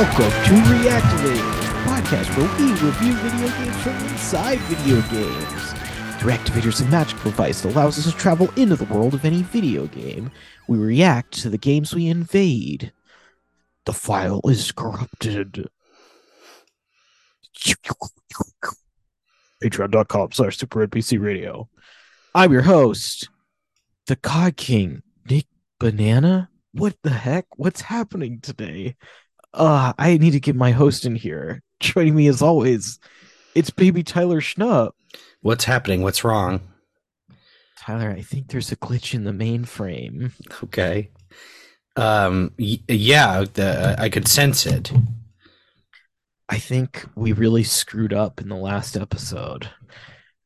Welcome to Reactivate, podcast where we review video games from inside video games. The Reactivator is a magical device that allows us to travel into the world of any video game. We react to the games we invade. The file is corrupted. Patreon.com slash Super NPC Radio. I'm your host, the God King, Nick Banana. What the heck? What's happening today? Uh, I need to get my host in here. Joining me as always, it's baby Tyler Schnupp. What's happening? What's wrong? Tyler, I think there's a glitch in the mainframe. Okay. Um. Y- yeah, the, I could sense it. I think we really screwed up in the last episode.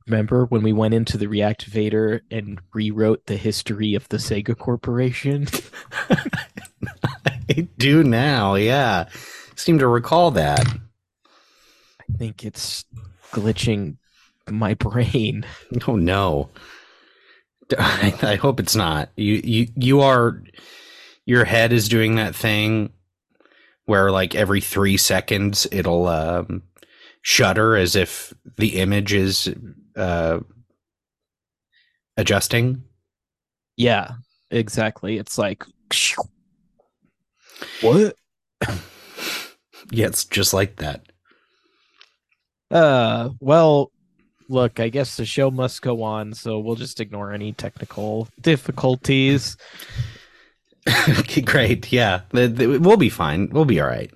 Remember when we went into the reactivator and rewrote the history of the Sega Corporation? I do now. Yeah, seem to recall that. I think it's glitching my brain. Oh no. I, I hope it's not. You you you are. Your head is doing that thing where like every three seconds it'll um, shutter as if the image is uh, adjusting. Yeah, exactly. It's like what? Yeah, it's just like that. Uh, well, look, I guess the show must go on, so we'll just ignore any technical difficulties. great. Yeah, we'll be fine. We'll be all right.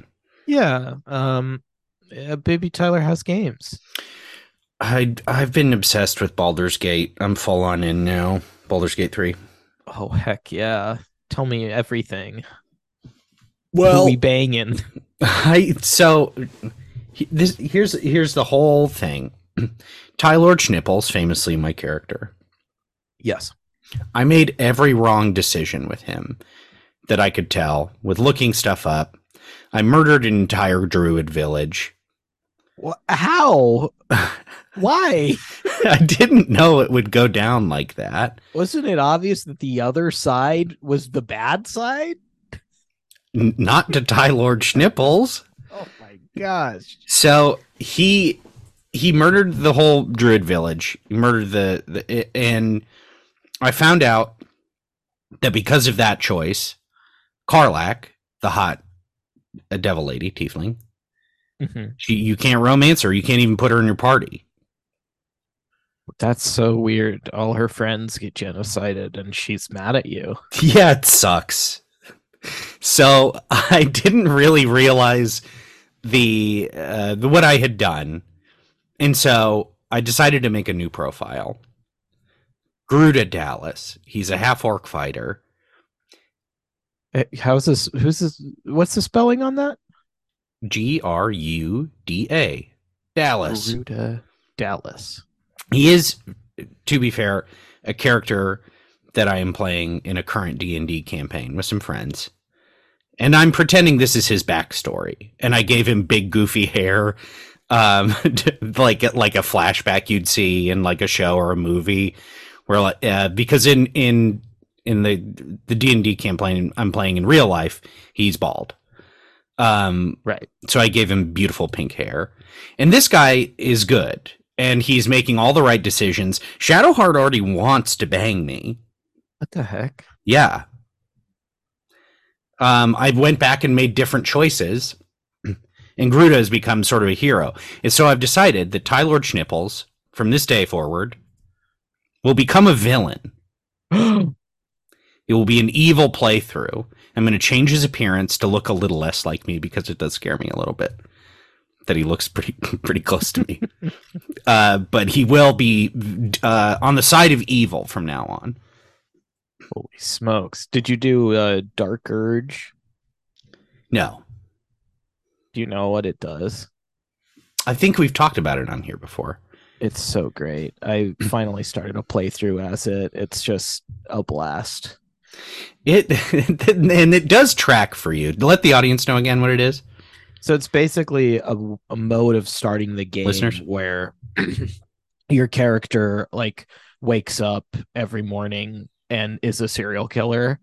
Yeah. Um, baby Tyler has games. I I've been obsessed with Baldur's Gate. I'm full on in now. Baldur's Gate three. Oh heck yeah! Tell me everything. Who we banging? I so this here's here's the whole thing. Ty Lord Schnipples, famously my character. Yes. I made every wrong decision with him that I could tell with looking stuff up. I murdered an entire druid village. How? Why? I didn't know it would go down like that. Wasn't it obvious that the other side was the bad side? N- not to Ty Lord Schnipples. Oh my gosh! So he he murdered the whole druid village. He murdered the, the and I found out that because of that choice, Karlach, the hot uh, devil lady tiefling, Mhm. she you can't romance her. You can't even put her in your party. That's so weird. All her friends get genocided, and she's mad at you. Yeah, it sucks. So I didn't really realize the, uh, the what I had done, and so I decided to make a new profile. Gruda Dallas. He's a half orc fighter. Eh, How's this? Who's this? What's the spelling on that? G R U D A. Dallas. Garuda Dallas. He is, to be fair, a character that I am playing in a current D and D campaign with some friends, and I'm pretending this is his backstory. And I gave him big goofy hair, um, like like a flashback you'd see in like a show or a movie, where like uh, because in in in the the D and D campaign I'm playing in real life, he's bald. Um, Right. so I gave him beautiful pink hair. And this guy is good. And he's making all the right decisions. Shadowheart already wants to bang me. What the heck? Yeah. Um, I went back and made different choices. And Gruda has become sort of a hero. And so I've decided that Ty Lord Schnipples, from this day forward, will become a villain. It will be an evil playthrough. I'm going to change his appearance to look a little less like me because it does scare me a little bit that he looks pretty pretty close to me. uh, but he will be uh, on the side of evil from now on. Holy smokes! Did you do uh, Dark Urge? No, Do you know what it does? I think we've talked about it on here before. It's so great. I finally started a playthrough as it. It's just a blast. It and it does track for you. Let the audience know again what it is. So it's basically a, a mode of starting the game Listeners? where your character like wakes up every morning and is a serial killer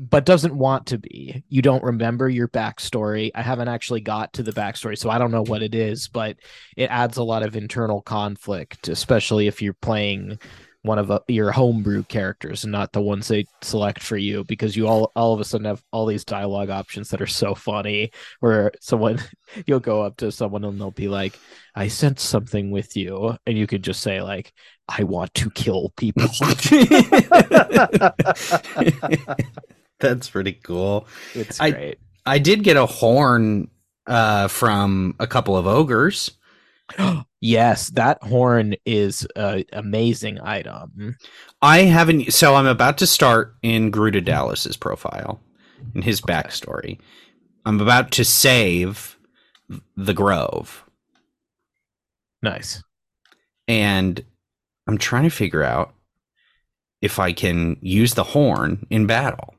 but doesn't want to be. You don't remember your backstory. I haven't actually got to the backstory, so I don't know what it is, but it adds a lot of internal conflict, especially if you're playing one of uh, your homebrew characters and not the ones they select for you because you all all of a sudden have all these dialogue options that are so funny where someone you'll go up to someone and they'll be like i sense something with you and you could just say like i want to kill people That's pretty cool. it's I- great I did get a horn uh, from a couple of ogres. yes that horn is an amazing item I haven't. So I'm about to start in Gruda Dallas's profile, in his backstory. I'm about to save the Grove, nice and I'm trying to figure out if I can use the horn in battle.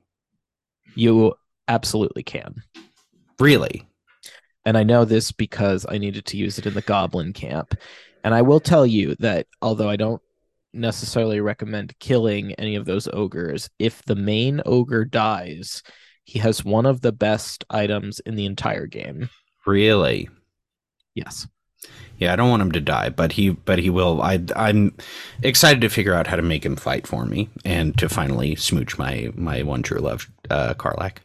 you absolutely can Really? And I know this because I needed to use it in the goblin camp. And I will tell you that although I don't necessarily recommend killing any of those ogres, if the main ogre dies, he has one of the best items in the entire game. Really? Yes. Yeah, I don't want him to die, but he but he will. I I'm excited to figure out how to make him fight for me and to finally smooch my my one true love, uh, Karlach.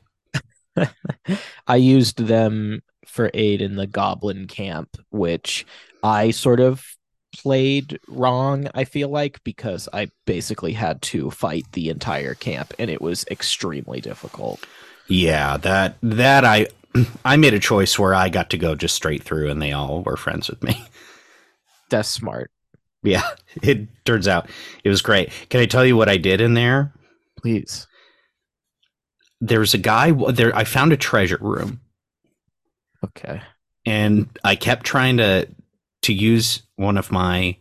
I used them for aid in the goblin camp, which I sort of played wrong, I feel like, because I basically had to fight the entire camp and it was extremely difficult. Yeah, that that I I made a choice where I got to go just straight through, and they all were friends with me. That's smart. Yeah, it turns out it was great. Can I tell you what I did in there? Please. There was a guy there. I found a treasure room, Okay. and I kept trying to to use one of my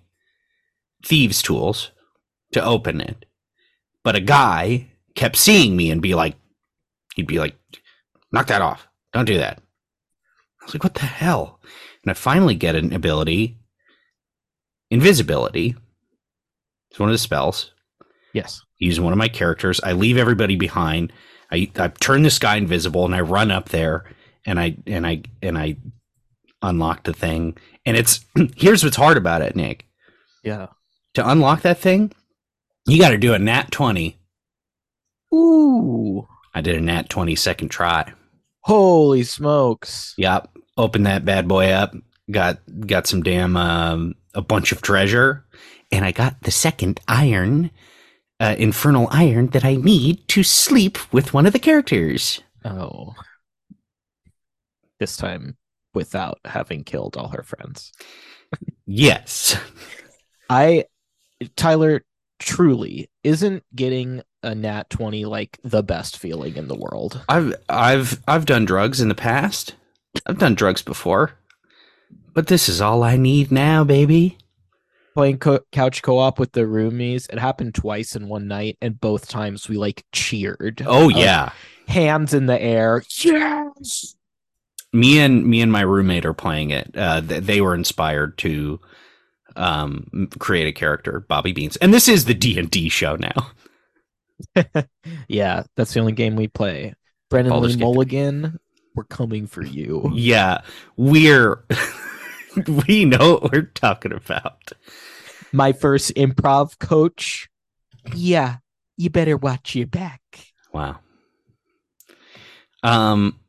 thieves tools to open it. But a guy kept seeing me and be like he'd be like knock that off. Don't do that. I was like what the hell? And I finally get an ability invisibility. It's one of the spells. Yes. Using one of my characters, I leave everybody behind. I I turn this guy invisible and I run up there and I and I and I unlock the thing. And it's here's what's hard about it, Nick. Yeah. To unlock that thing, you got to do a nat 20. Ooh. I did a nat 20 second try. Holy smokes. Yep. Open that bad boy up. Got got some damn um, a bunch of treasure, and I got the second iron, uh, infernal iron that I need to sleep with one of the characters. Oh. This time without having killed all her friends. Yes. I Tyler truly isn't getting a nat 20 like the best feeling in the world. I've I've I've done drugs in the past. I've done drugs before. But this is all I need now, baby. Playing co- couch co-op with the roomies, it happened twice in one night and both times we like cheered. Oh yeah. hands in the air. Yes. Me and me and my roommate are playing it. Uh, th- they were inspired to um, create a character, Bobby Beans, and this is the D and D show now. Yeah, that's the only game we play. Brennan Lee Mulligan, we're coming for you. Yeah, we're we know what we're talking about. My first improv coach. Yeah, you better watch your back. Wow. Um,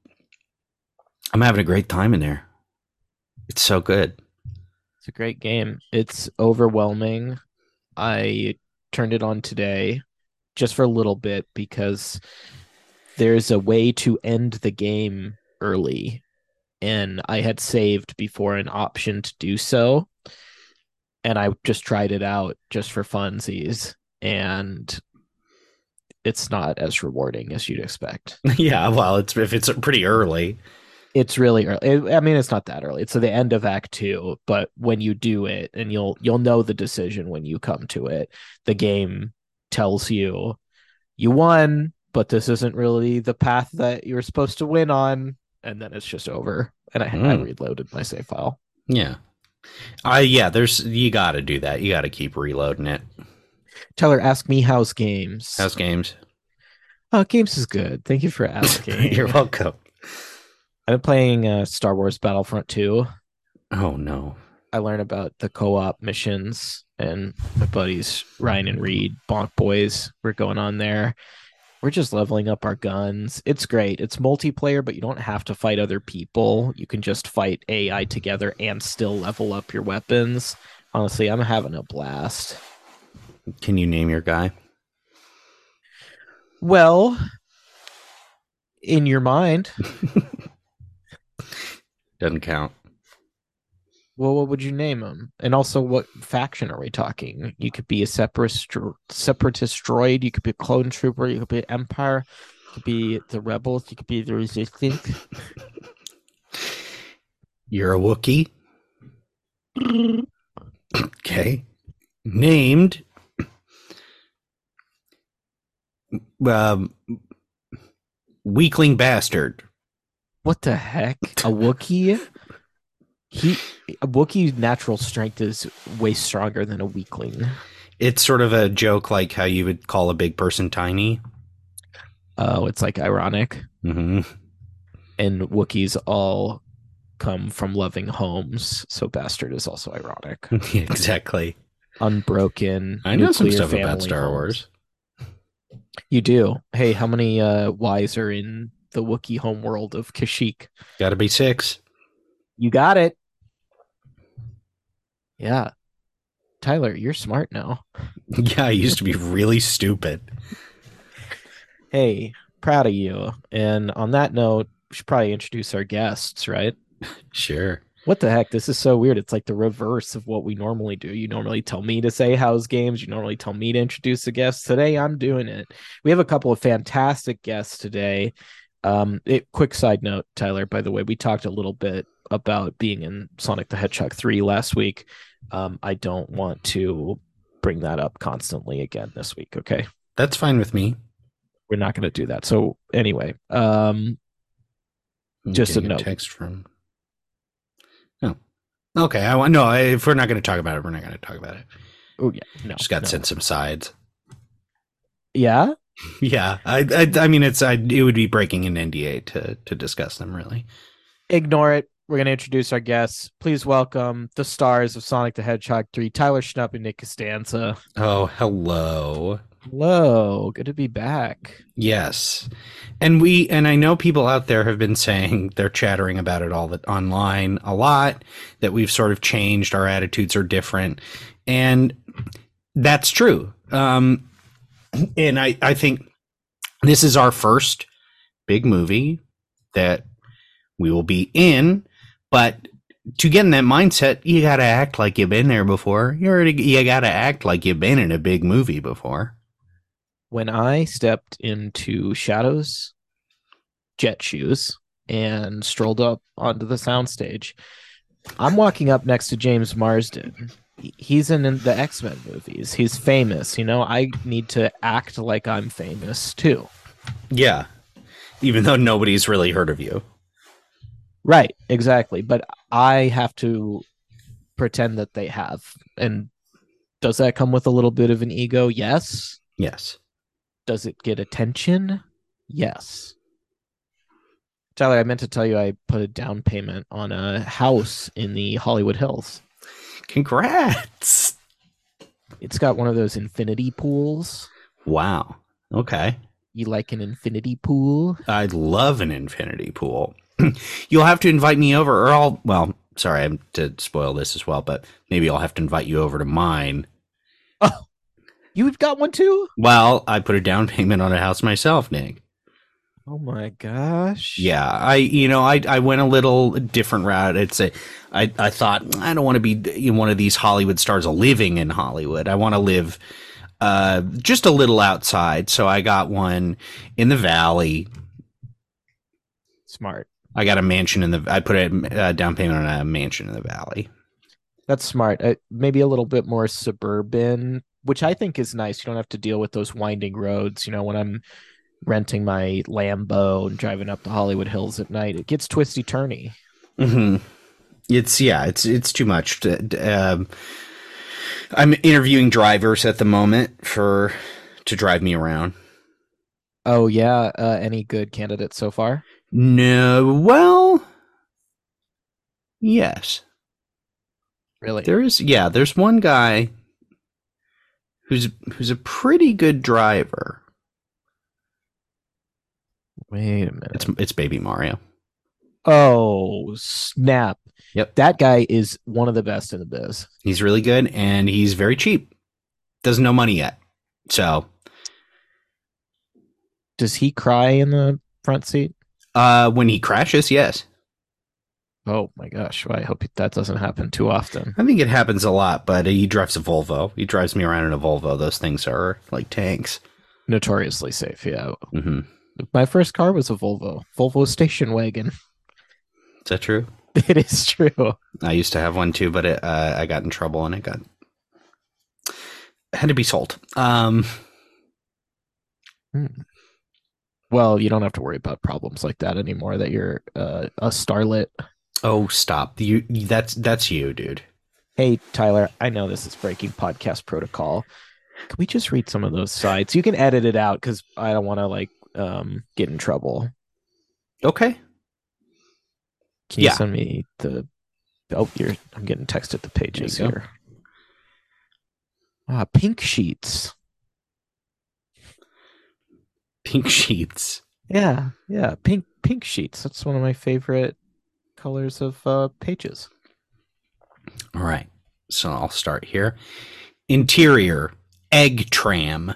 I'm having a great time in there. It's so good. It's a great game. It's overwhelming. I turned it on today just for a little bit because there's a way to end the game early. And I had saved before an option to do so. And I just tried it out just for funsies. And it's not as rewarding as you'd expect. yeah, well, it's if it's pretty early. It's really early. I mean, it's not that early. It's at the end of Act Two, but when you do it, and you'll you'll know the decision when you come to it. The game tells you you won, but this isn't really the path that you're supposed to win on, and then it's just over. And I, I Hmm. reloaded my save file. Yeah. I yeah, there's you got to do that. You got to keep reloading it. Tyler, ask me how's games. House games. Oh, games is good. Thank you for asking. You're welcome. I've been playing uh, Star Wars Battlefront 2. Oh no. I learned about the co-op missions and my buddies Ryan and Reed, Bonk Boys, we're going on there. We're just leveling up our guns. It's great. It's multiplayer, but you don't have to fight other people. You can just fight AI together and still level up your weapons. Honestly, I'm having a blast. Can you name your guy? Well, in your mind, Doesn't count. well, what would you name him? And also, what faction are we talking? You could be a separatist, separatist droid. You could be a clone trooper. You could be an Empire. You could be the rebels. You could be the resistance. You're a Wookiee. Okay. Named um Weakling Bastard. What the heck? A Wookiee? He a Wookiee's natural strength is way stronger than a weakling. It's sort of a joke like how you would call a big person tiny. Oh, it's like ironic. hmm And Wookiees all come from loving homes, so bastard is also ironic. exactly. Unbroken. I know some stuff about Star homes. Wars. You do. Hey, how many uh Ys are in the Wookiee homeworld of Kashyyyk? Got to be six. You got it. Yeah. Tyler, you're smart now. Yeah, I used to be really stupid. Hey, proud of you. And on that note, we should probably introduce our guests, right? Sure. What the heck? This is so weird. It's like the reverse of what we normally do. You normally tell me to say how's games. You normally tell me to introduce the guests. Today, I'm doing it. We have a couple of fantastic guests today. Um, it, quick side note, Tyler. By the way, we talked a little bit about being in Sonic the Hedgehog three last week. Um, I don't want to bring that up constantly again this week. Okay, That's fine with me. we're not going to do that. So anyway, um, I'm Just a note. text from. Oh, okay. I want no. If we're not going to talk about it, we're not going to talk about it. oh yeah, no, Just got no. sent some sides. Yeah, Yeah, I, I, I mean, it's, I, it would be breaking an NDA to, to discuss them. Really. ignore it. We're going to introduce our guests. Please welcome the stars of Sonic the Hedgehog 3, Tyler Schnupp and Nick Costanza. Oh, hello. Hello, good to be back. Yes, and we, and I know people out there have been saying they're chattering about it all that online a lot. That we've sort of changed. Our attitudes are different, and that's true. Um, and I, I think this is our first big movie that we will be in, but to get in that mindset, you got to act like you've been there before. You already, you got to act like you've been in a big movie before. When I stepped into Shadow's jet shoes and strolled up onto the soundstage, I'm walking up next to James Marsden. He- He's in the X Men movies. He's famous. You know, I need to act like I'm famous too. Yeah. Even though nobody's really heard of you. Right, exactly. But I have to pretend that they have. And does that come with a little bit of an ego? Yes. Yes. Does it get attention? Yes. Tyler, I meant to tell you I put a down payment on a house in the Hollywood Hills. Congrats. It's got one of those infinity pools. Wow. Okay. You like an infinity pool? I'd love an infinity pool. You'll have to invite me over, or I'll, well, sorry I'm to spoil this as well, but maybe I'll have to invite you over to mine. Oh, you've got one too? Well, I put a down payment on a house myself, Nick. Oh my gosh. Yeah, I you know I I went a little different route. It's a I I thought I don't want to be you know, one of these Hollywood stars living in Hollywood. I want to live uh just a little outside. So I got one in the valley. Smart. I got a mansion in the I put a uh, down payment on a mansion in the valley. That's smart. Uh, maybe a little bit more suburban, which I think is nice. You don't have to deal with those winding roads. You know, when I'm renting my Lambo and driving up the Hollywood Hills at night, it gets twisty turny. Mhm. It's yeah, it's it's too much. To, um, I'm interviewing drivers at the moment for to drive me around. Oh yeah. Uh, any good candidates so far? No, well, yes. Really? There is yeah, there's one guy who's who's a pretty good driver. Wait a minute. It's it's Baby Mario. Oh snap! Yep. That guy is one of the best in the biz. He's really good and he's very cheap. Doesn't know money yet. So, Does he cry in the front seat? uh when he crashes, yes. Oh my gosh! Well, I hope that doesn't happen too often. I think it happens a lot, but he drives a Volvo. He drives me around in a Volvo. Those things are like tanks. Notoriously safe. Yeah. hmm My first car was a Volvo. Volvo station wagon. Is that true? It is true. I used to have one too, but it, uh, I got in trouble and it got had to be sold. Um, Well, you don't have to worry about problems like that anymore. That you're uh, a starlet. oh, stop! You that's that's you, dude. Hey, Tyler, I know this is breaking podcast protocol. Can we just read some of those sides? You can edit it out because I don't want to like um get in trouble. Okay. Can you Yeah. send me the? Oh, you're. I'm getting texted the pages There you go. here. Ah, pink sheets. Pink sheets. Yeah, yeah, pink pink sheets. That's one of my favorite colors of uh, pages. All right. So I'll start here. Interior egg tram.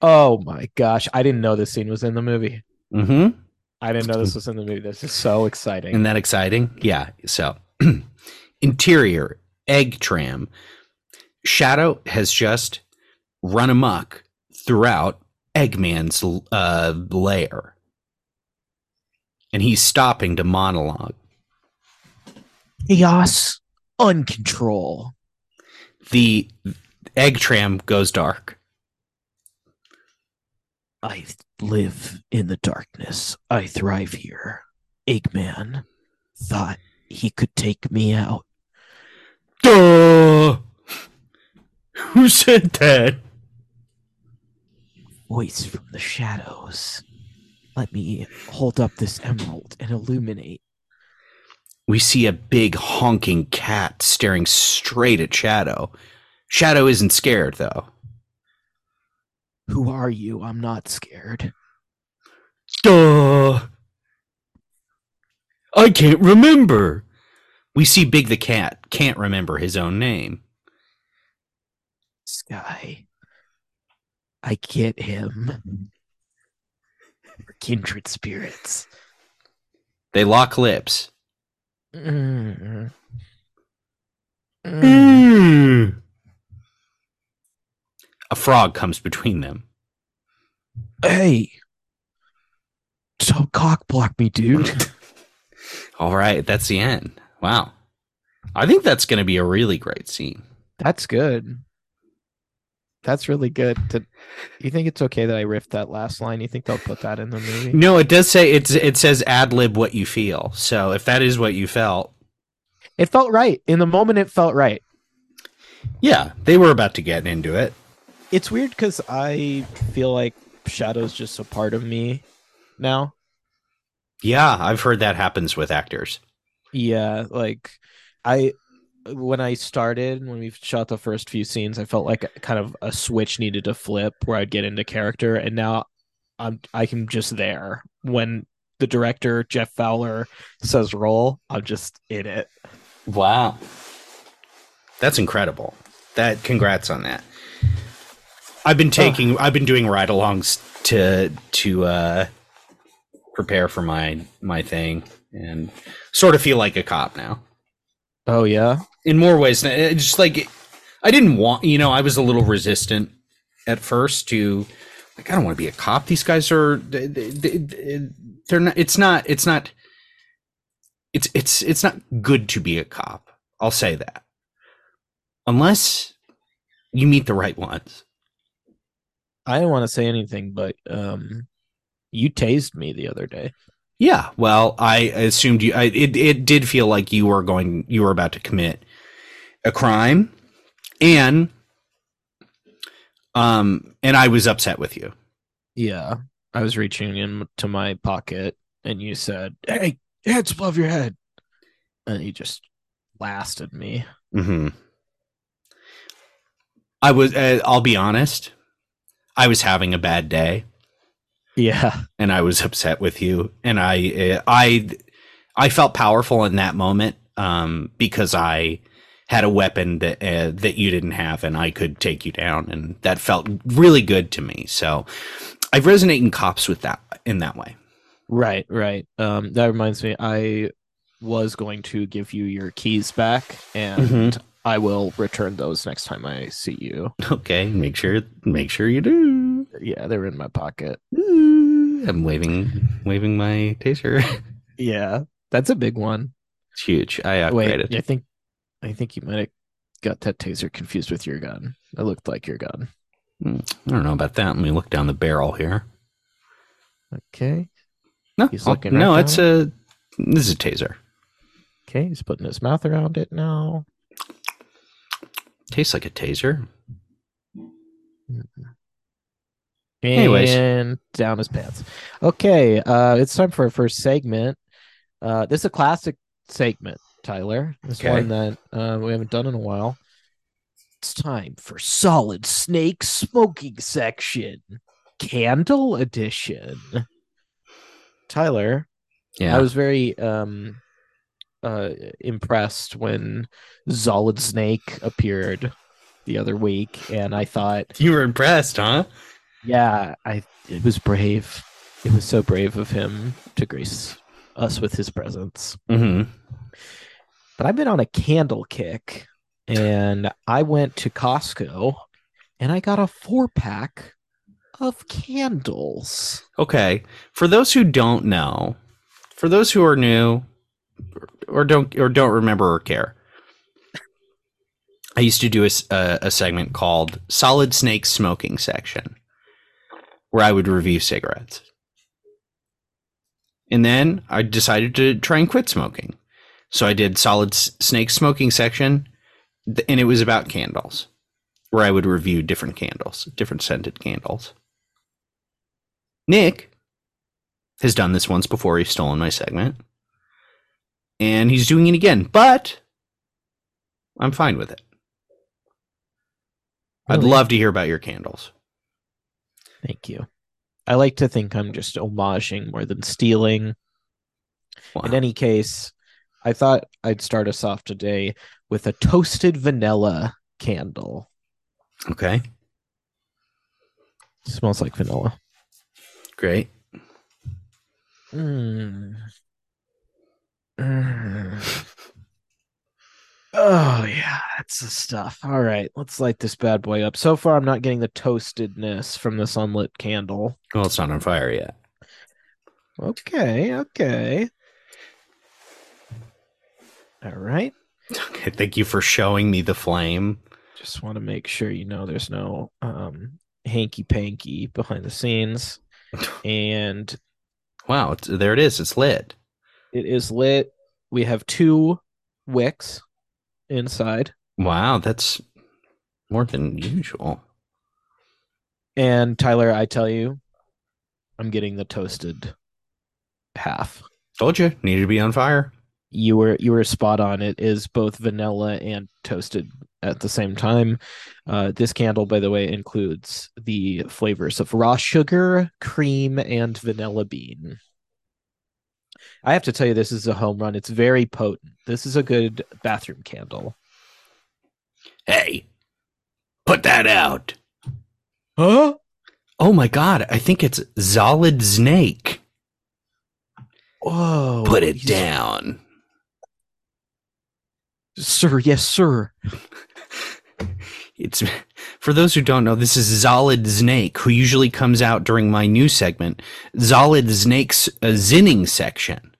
Oh my gosh, I didn't know this scene was in the movie. Mm-hmm. I didn't know this was in the movie. This is so exciting. Isn't that exciting? Yeah. So, interior egg tram. Shadow has just run amok throughout Eggman's uh, lair, and he's stopping to monologue. Chaos, uncontrol. The egg tram goes dark. I live in the darkness. I thrive here. Eggman thought he could take me out. Duh! Who said that? Voice from the shadows. Let me hold up this emerald and illuminate. We see a big honking cat staring straight at Shadow. Shadow isn't scared, though. Who are you? I'm not scared. Duh! I can't remember. We see Big the cat can't remember his own name. Sky. I get him. We're kindred spirits. They lock lips. Mm. Mm. Mm. A frog comes between them. Hey. Don't cock block me, dude. All right, that's the end. Wow. I think that's going to be a really great scene. That's good. That's really good. To, you think it's okay that I riffed that last line? You think they'll put that in the movie? No, it does say it's it says ad lib what you feel. So if that is what you felt, It felt right. In the moment, it felt right. yeah, they were about to get into it. It's weird because I feel like Shadow's just a part of me now. Yeah, I've heard that happens with actors. Yeah, like I when I started when we shot the first few scenes, I felt like kind of a switch needed to flip where I'd get into character, and now I'm I can just there when the director Jeff Fowler says roll, I'm just in it. Wow. That's incredible. That congrats on that. I've been taking I've been doing ride-alongs to to uh prepare for my my thing and sort of feel like a cop now. Oh yeah, In more ways just like I didn't want, you know, I was a little resistant at first to like I don't want to be a cop. These guys are they, they, they're not it's not it's not it's it's it's not good to be a cop. I'll say that. Unless you meet the right ones. I didn't want to say anything, but um, you tased me the other day. Yeah, well, I assumed you I, it it did feel like you were going you were about to commit a crime and um and I was upset with you. Yeah. I was reaching into my pocket and you said, Hey, hands above your head. And you just blasted me. hmm I was. Uh, I'll be honest. I was having a bad day, Yeah. and I was upset with you, and I, uh, I, I felt powerful in that moment um, because I had a weapon that uh, that you didn't have, and I could take you down, and that felt really good to me. So, I resonate in cops with that in that way. Right, right. Um, that reminds me, I was going to give you your keys back and Mhm. I will return those next time I see you. Okay, make sure make sure you do. Yeah, they're in my pocket. Ooh, I'm waving waving my taser. Yeah, that's a big one. It's huge. I Wait. I think I think you might have got that taser confused with your gun. It looked like your gun. Hmm, I don't know about that. Let me look down the barrel here. Okay. No, He's oh, looking no, right it's a this is a taser. Okay, he's putting his mouth around it now. Tastes like a taser. And Anyways. down his pants. Okay, uh, it's time for our first segment. Uh, this is a classic segment, Tyler. This Okay. one that uh, we haven't done in a while. It's time for Solid Snake Smoking Section, Candle Edition. Tyler, Yeah. I was very um, uh, impressed when Solid Snake appeared the other week, and I thought you were impressed, huh? yeah, I it was brave. It was so brave of him to grace us with his presence. Mm-hmm. But I've been on a candle kick and I went to Costco and I got a four pack of candles. Okay. For those who don't know, for those who are new or don't or don't remember or care, I used to do a a segment called Solid Snake Smoking Section, where I would review cigarettes. And then I decided to try and quit smoking. So I did Solid Snake Smoking Section, and it was about candles, where I would review different candles, different scented candles. Nick has done this once before. He's stolen my segment. And he's doing it again, but I'm fine with it. I'd love to hear about your candles. Thank you. I like to think I'm just homaging more than stealing. Wow. In any case, I thought I'd start us off today with a toasted vanilla candle. Okay, smells like vanilla. great. Mm. Oh yeah, that's the stuff. All right, let's light this bad boy up. So far, I'm not getting the toastedness from this unlit candle. Well, it's not on fire yet. Okay, okay. All right. Okay, thank you for showing me the flame. Just want to make sure you know there's no um hanky panky behind the scenes, and Wow, it's, there it is. It's lit. It is lit. We have two wicks inside. Wow, that's more than usual. And Tyler, I tell you, I'm getting the toasted half. Told you, needed to be on fire. You were you were spot on. It is both vanilla and toasted at the same time. Uh, this candle, by the way, includes the flavors of raw sugar, cream, and vanilla bean. I have to tell you, this is a home run. It's very potent. This is a good bathroom candle. Hey, put that out. Huh? Oh my god, I think it's Solid Snake. Whoa! Put it down. sir. Yes, sir. It's for those who don't know, this is Zolid Snake, who usually comes out during my new segment, Zolid Snake's uh, Zinning section,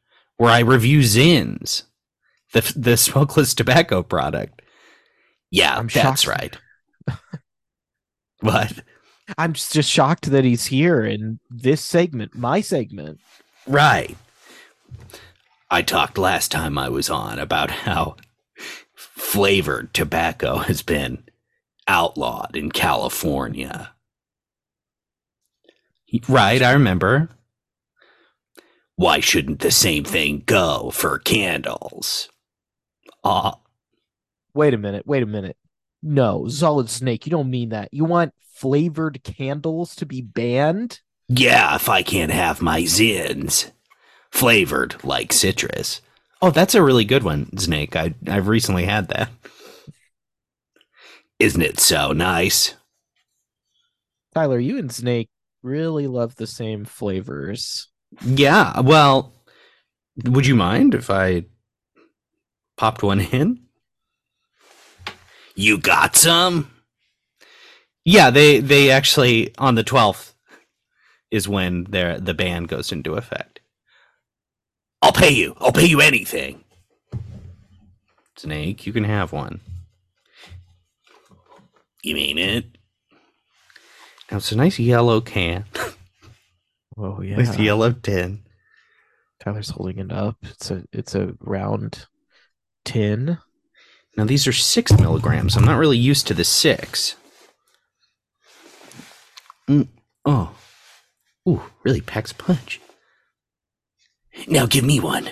where I review Zyns, the the smokeless tobacco product. Yeah, I'm that's shocked. right. what? I'm just shocked that he's here in this segment, my segment. Right. I talked last time I was on about how flavored tobacco has been outlawed in California. Right, I remember. Why shouldn't the same thing go for candles? Ah, Wait a minute. Wait a minute. No, Solid Snake, you don't mean that. You want flavored candles to be banned? yeah, if I can't have my Zyns flavored like citrus. Oh, that's a really good one, Snake. I I've recently had that. Isn't it so nice? Tyler, you and Snake really love the same flavors. Yeah, well, would you mind if I popped one in? You got some? Yeah, they they actually on the 12th is when their the ban goes into effect. I'll pay you. I'll pay you anything. Snake, you can have one. You mean it? Now it's a nice yellow can Oh yeah. with yellow tin. Tyler's holding it up. It's a it's a round tin. Now these are six milligrams. I'm not really used to the six. Mm, oh, ooh, really packs punch. Now give me one.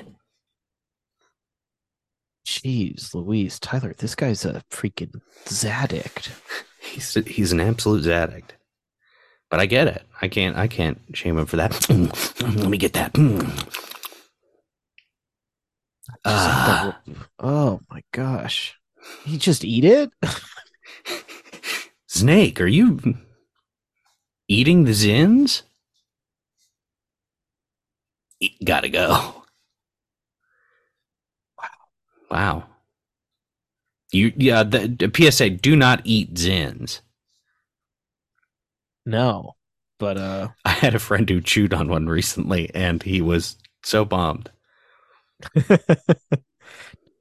Jeez, Louise, Tyler, this guy's a freaking zaddict. He's he's an absolute addict. But I get it. I can't I can't shame him for that. Let me get that. Ah. Oh my gosh. He just eat it? Snake, are you eating the Zyns? E- gotta go. Wow. Wow. You yeah, the, the PSA do not eat Zyns. No. But uh I had a friend who chewed on one recently and he was so bombed.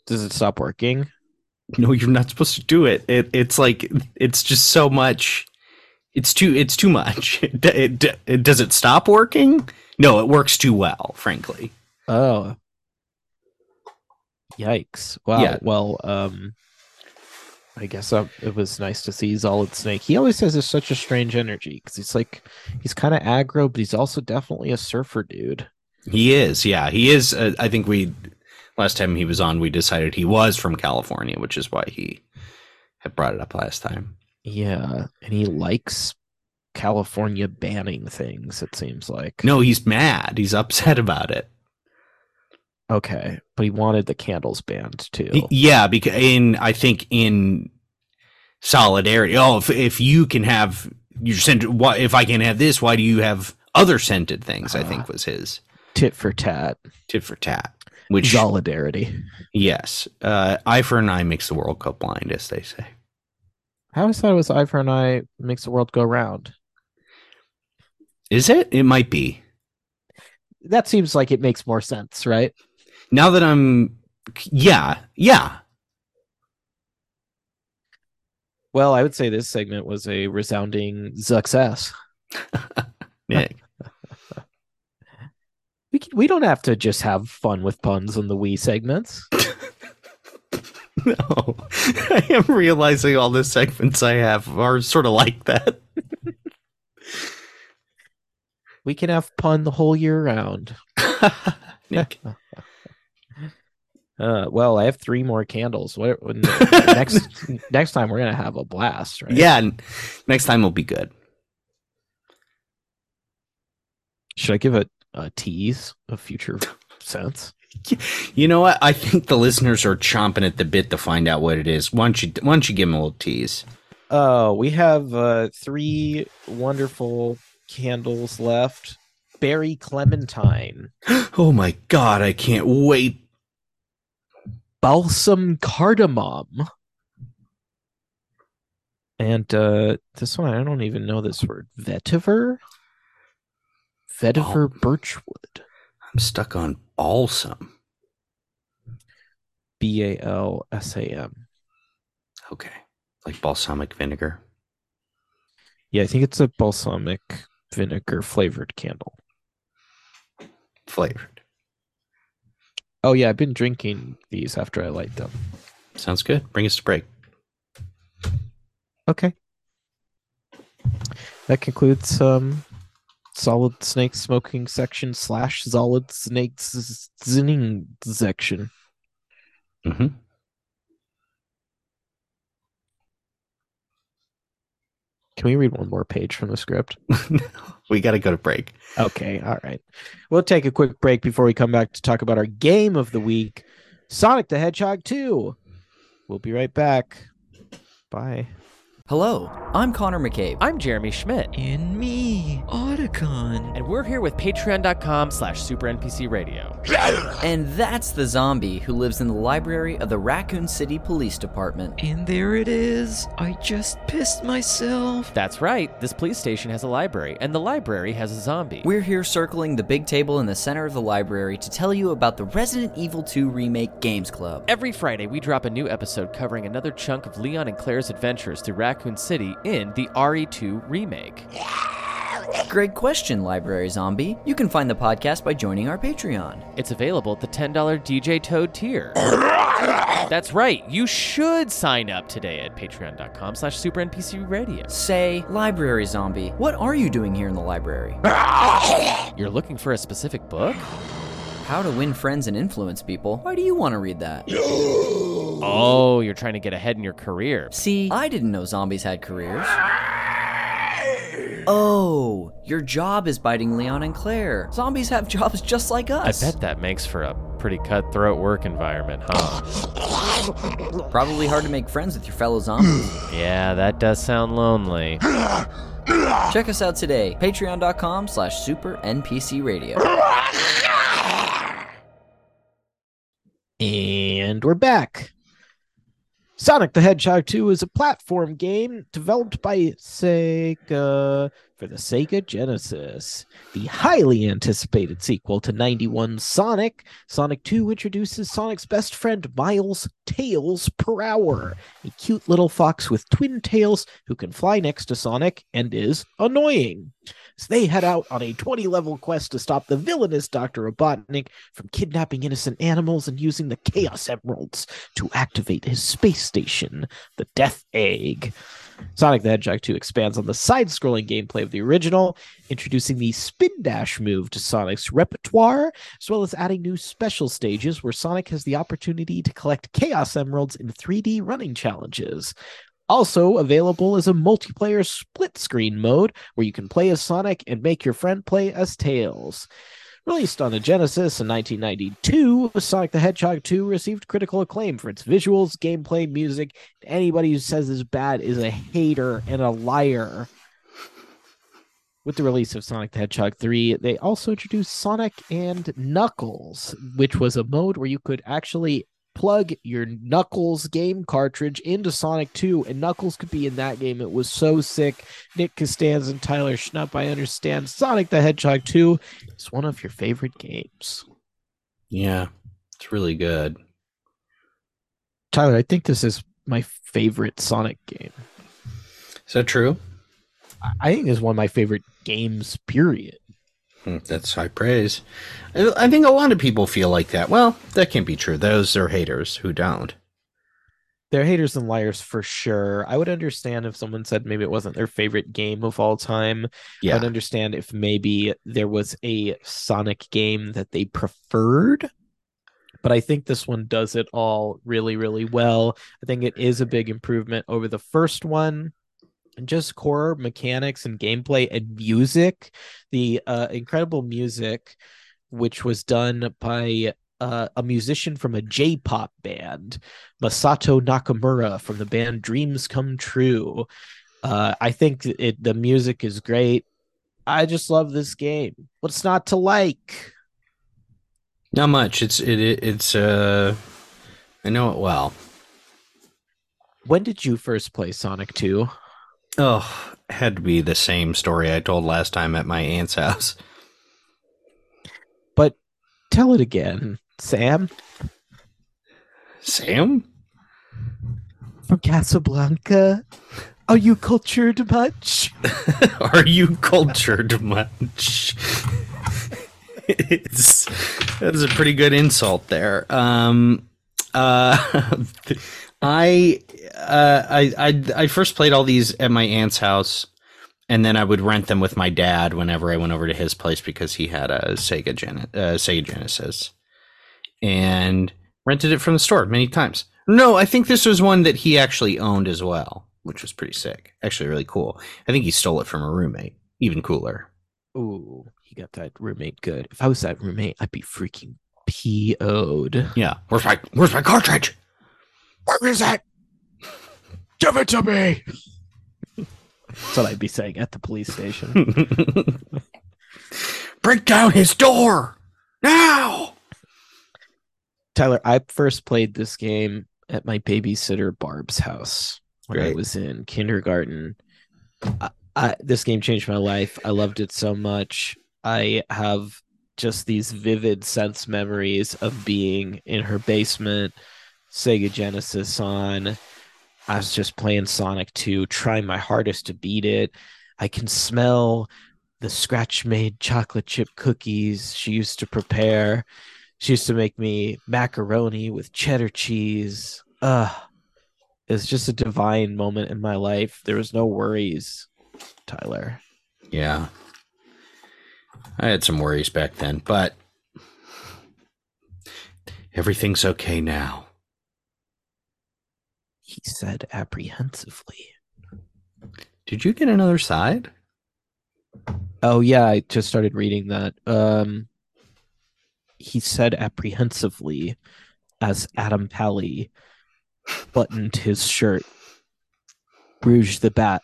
does it stop working? No, you're not supposed to do it. It it's like it's just so much. It's too it's too much. It, it, it, does it stop working? No, it works too well, frankly. Oh. Yikes. Wow. Yeah. Well, um I guess uh, it was nice to see Solid Snake. He always has such a strange energy because he's like he's kind of aggro, but he's also definitely a surfer dude. He is, yeah, he is. Uh, I think we last time he was on, we decided he was from California, which is why he had brought it up last time. Yeah, and he likes California banning things. It seems like No, he's mad. He's upset about it. Okay, but he wanted the candles banned too. Yeah, because in I think in solidarity. Oh, if if you can have your scented, why if I can have this, why do you have other scented things? I think was his Tit for tat, tit for tat. Which solidarity. yes, uh, eye for an eye makes the world go blind, as they say. I always thought it was eye for an eye makes the world go round. Is it? It might be. That seems like it makes more sense, right? Now that I'm, yeah, yeah. Well, I would say this segment was a resounding success. Nick. We can, we don't have to just have fun with puns on the Wii segments. no, I am realizing all the segments I have are sort of like that. We can have pun the whole year round. Nick. Uh, well, I have three more candles. What when next next time we're gonna have a blast, right? Yeah, next time will be good. Should I give it a tease of future sense? You know what? I think the listeners are chomping at the bit to find out what it is. Why don't you, why don't you give them a little tease? Oh, we have uh, three wonderful candles left. Berry Clementine, Oh my god, I can't wait. Balsam Cardamom, and uh, this one I don't even know this word. Vetiver, Vetiver Birchwood, I'm stuck on balsam. B A L S A M. Okay. Like balsamic vinegar. Yeah, I think it's a balsamic vinegar flavored candle. Flavored. Oh yeah, I've been drinking these after I light them. Sounds good. Bring us to break. Okay. That concludes um solid snake smoking section slash solid snake zinning section. Mm hmm Can we read one more page from the script? we got to go to break. Okay, all right. We'll take a quick break before we come back to talk about our game of the week, Sonic the Hedgehog 2. We'll be right back. Bye. Hello, I'm Connor McCabe. I'm Jeremy Schmidt, And me, Otacon. and we're here with patreon.com slash super NPC radio. And that's the zombie who lives in the library of the Raccoon City Police Department. And there it is. I just pissed myself. That's right, this police station has a library, and the library has a zombie. We're here circling the big table in the center of the library to tell you about the Resident Evil 2 Remake Games Club. Every Friday, we drop a new episode covering another chunk of Leon and Claire's adventures through Raccoon City in the RE2 remake. Great question, Library Zombie. You can find the podcast by joining our Patreon. It's available at the $10 DJ Toad tier. That's right, you should sign up today at patreon.com slash super NPC radio. Say, Library Zombie, what are you doing here in the library? You're looking for a specific book? How to win friends and influence people. Why do you want to read that? Oh, you're trying to get ahead in your career. See, I didn't know zombies had careers. Oh, your job is biting Leon and Claire. Zombies have jobs just like us. I bet that makes for a pretty cutthroat work environment, huh? Probably hard to make friends with your fellow zombies. Yeah, that does sound lonely. Check us out today, patreon.com slash super NPC radio. And we're back. Sonic the Hedgehog 2 is a platform game developed by Sega for the Sega Genesis. The highly anticipated sequel to 91 Sonic, Sonic 2 introduces Sonic's best friend Miles Tails Prower, a cute little fox with twin tails who can fly next to Sonic and is annoying. So they head out on a 20 level quest to stop the villainous Dr. Robotnik from kidnapping innocent animals and using the Chaos Emeralds to activate his space station, the Death Egg. Sonic the Hedgehog 2 expands on the side scrolling gameplay of the original, introducing the spin dash move to Sonic's repertoire, as well as adding new special stages where Sonic has the opportunity to collect Chaos Emeralds in 3D running challenges. Also available is a multiplayer split screen mode where you can play as Sonic and make your friend play as Tails. Released on the Genesis in 1992, Sonic the Hedgehog 2 received critical acclaim for its visuals, gameplay, music. Anybody who says it's bad is a hater and a liar. With the release of Sonic the Hedgehog 3, they also introduced Sonic and Knuckles, which was a mode where you could actually plug your Knuckles game cartridge into Sonic 2, and Knuckles could be in that game. It was so sick. Nick Costanza and Tyler Schnupp, I understand. Sonic the Hedgehog 2 is one of your favorite games. Yeah, it's really good. Tyler, I think this is my favorite Sonic game. Is that true? I- I think it's one of my favorite games, period. Hmm, That's high praise. I I think a lot of people feel like that. Well, that can't be true. Those are haters who don't. They're haters and liars for sure. I would understand if someone said maybe it wasn't their favorite game of all time. Yeah. I'd understand if maybe there was a Sonic game that they preferred. But I think this one does it all really, really well. I think it is a big improvement over the first one. Just core mechanics and gameplay and music. The uh, incredible music, which was done by uh, a musician from a J pop band, Masato Nakamura from the band Dreams Come True. Uh, I think it the music is great. I just love this game. What's not to like? Not much. It's it, it it's uh I know it well. When did you first play Sonic 2? Oh, had to be the same story I told last time at my aunt's house. But tell it again, Sam Sam? from Casablanca. Are you cultured much? Are you cultured much? it's that is a pretty good insult there. Um, uh, I, uh, I, I, I first played all these at my aunt's house. and then I would rent them with my dad whenever I went over to his place because he had a Sega, Gen- uh, Sega Genesis, and rented it from the store many times. No, I think this was one that he actually owned as well, which was pretty sick. Actually, really cool. I think he stole it from a roommate. Even cooler. Ooh, he got that roommate good. If I was that roommate, I'd be freaking PO'd. Yeah. Where's my Where's my cartridge? Where is it? Give it to me. That's what I'd be saying at the police station. Break down his door now. Tyler, I first played this game at my babysitter Barb's house when I was in kindergarten. I, I, this game changed my life. I loved it so much. I have just these vivid sense memories of being in her basement, Sega Genesis on. I was just playing Sonic 2, trying my hardest to beat it. I can smell the scratch made chocolate chip cookies she used to prepare. She used to make me macaroni with cheddar cheese. Uh it's just a divine moment in my life. There was no worries, Tyler. Yeah. I had some worries back then, but everything's okay now. He said apprehensively. Did you get another side? Oh yeah, I just started reading that. Um he said apprehensively as Adam Pally buttoned his shirt. Rouge the Bat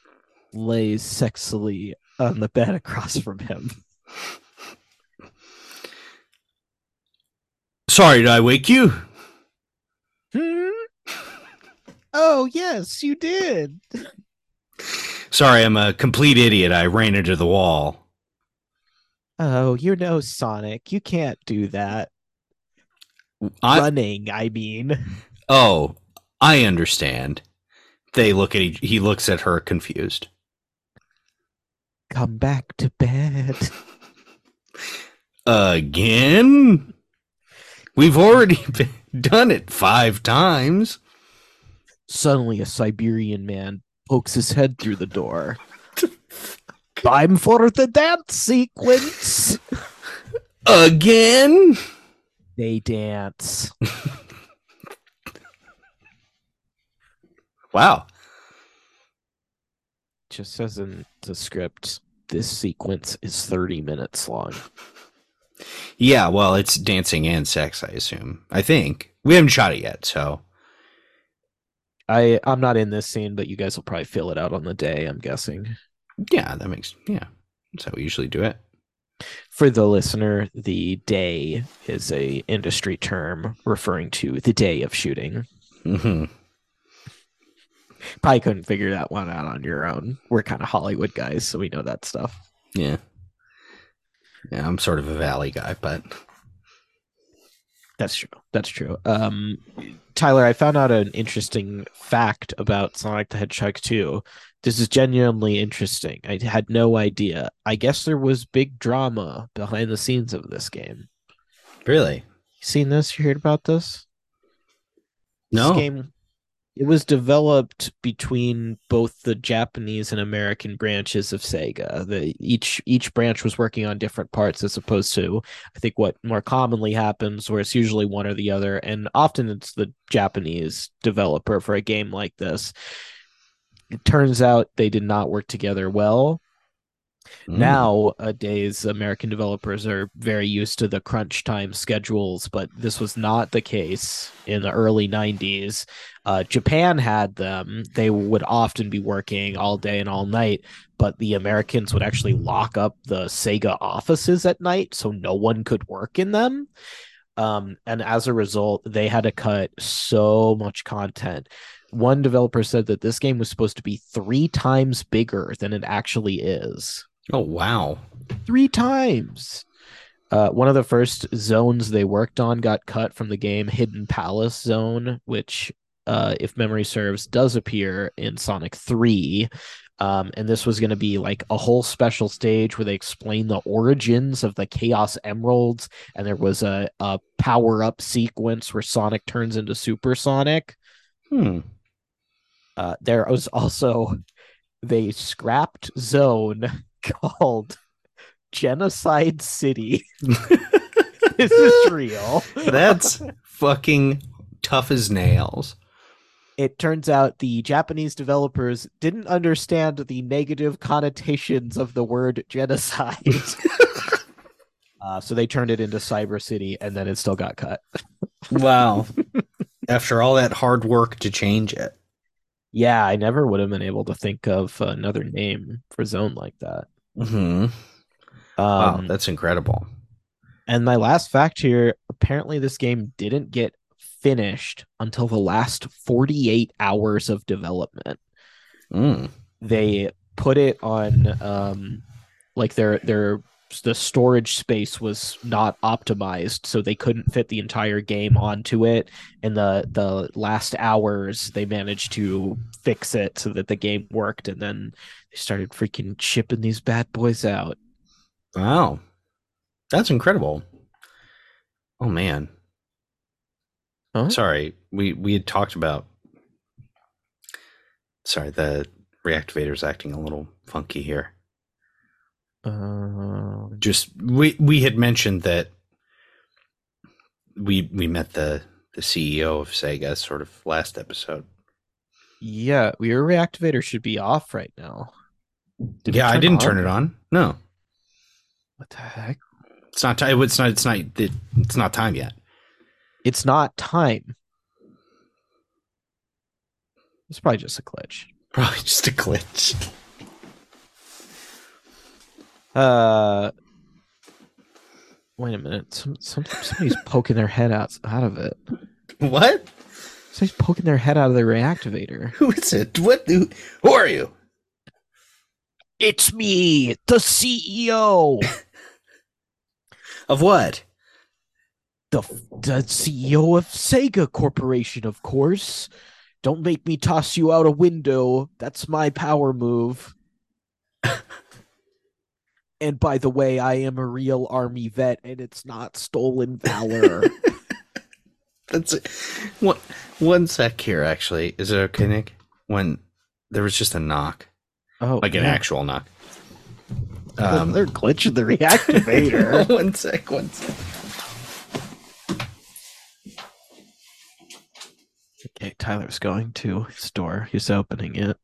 lays sexily on the bed across from him. Sorry, did I wake you? Hmm? Oh yes, you did. Sorry, I'm a complete idiot. I ran into the wall. Oh, you're no Sonic. You can't do that. I, Running, I mean. oh, I understand. They look at each, he looks at her confused. Come back to bed. Again? We've already been, done it five times. Suddenly, a Siberian man pokes his head through the door. Time for the dance sequence. Again? They dance. Wow. Just says in the script, this sequence is 30 minutes long. Yeah, well, it's dancing and sex, I assume. I think. We haven't shot it yet, so. I I'm not in this scene, but you guys will probably fill it out on the day. I'm guessing. Yeah, that makes. Yeah. That's how we usually do it. For the listener, the day is a industry term referring to the day of shooting. hmm Probably couldn't figure that one out on your own. We're kind of Hollywood guys, so we know that stuff. Yeah. Yeah, I'm sort of a valley guy, but. That's true. That's true. Um, Tyler, I found out an interesting fact about Sonic the Hedgehog 2. This is genuinely interesting. I had no idea. I guess there was big drama behind the scenes of this game. Really? You seen this? You heard about this? No. This game it was developed between both the Japanese and American branches of Sega. The each each branch was working on different parts as opposed to I think what more commonly happens where it's usually one or the other and often it's the Japanese developer for a game like this. It turns out they did not work together well Mm. nowadays american developers are very used to the crunch time schedules but this was not the case in the early 90s uh, japan had them. They would often be working all day and all night but the americans would actually lock up the sega offices at night so no one could work in them. Um, and as a result they had to cut so much content. One developer said that this game was supposed to be three times bigger than it actually is Oh, wow. three times. Uh, one of the first zones they worked on got cut from the game Hidden Palace Zone, which, uh, if memory serves, does appear in Sonic 3. Um, and this was going to be like a whole special stage where they explain the origins of the Chaos Emeralds. And there was a, a power up sequence where Sonic turns into Super Sonic. Hmm. Uh, there was also they scrapped zone called Genocide City. this is real. That's fucking tough as nails. It turns out the Japanese developers didn't understand the negative connotations of the word genocide. uh, so they turned it into Cyber City and then it still got cut. Wow. After all that hard work to change it. Yeah, I never would have been able to think of another name for zone like that. Hmm Wow, Um, that's incredible. And my last fact here apparently, this game didn't get finished until the last 48 hours of development. Mm. They put it on, um, like their, their, the storage space was not optimized, so they couldn't fit the entire game onto it. And the, the last hours, they managed to fix it so that the game worked. And then they started freaking shipping these bad boys out. Wow. That's incredible. Oh man. Huh? Sorry. We we had talked about Sorry, the reactivator's acting a little funky here. Uh, Just we we had mentioned that we we met the the CEO of Sega sort of last episode. Yeah, your reactivator should be off right now. Did yeah, I didn't on? turn it on. No. What the heck? It's not time. It's not. It's not. It, it's not time yet. It's not time. It's probably just a glitch. Probably just a glitch. Uh, wait a minute. Some, some somebody's poking their head out out of it. What? Somebody's poking their head out of the reactivator. Who is it? What? Who, who are you? It's me, the CEO, Of what? the the CEO of Sega Corporation, of course. Don't make me toss you out a window. That's my power move. and by the way, I am a real army vet, and it's not stolen valor. That's it. One, one sec here, actually. Is it okay, Nick? When there was just a knock, oh, like an yeah. actual knock. Um, Um, they're glitching the reactivator. one sec, one sec. okay, Tyler's going to his door. He's opening it.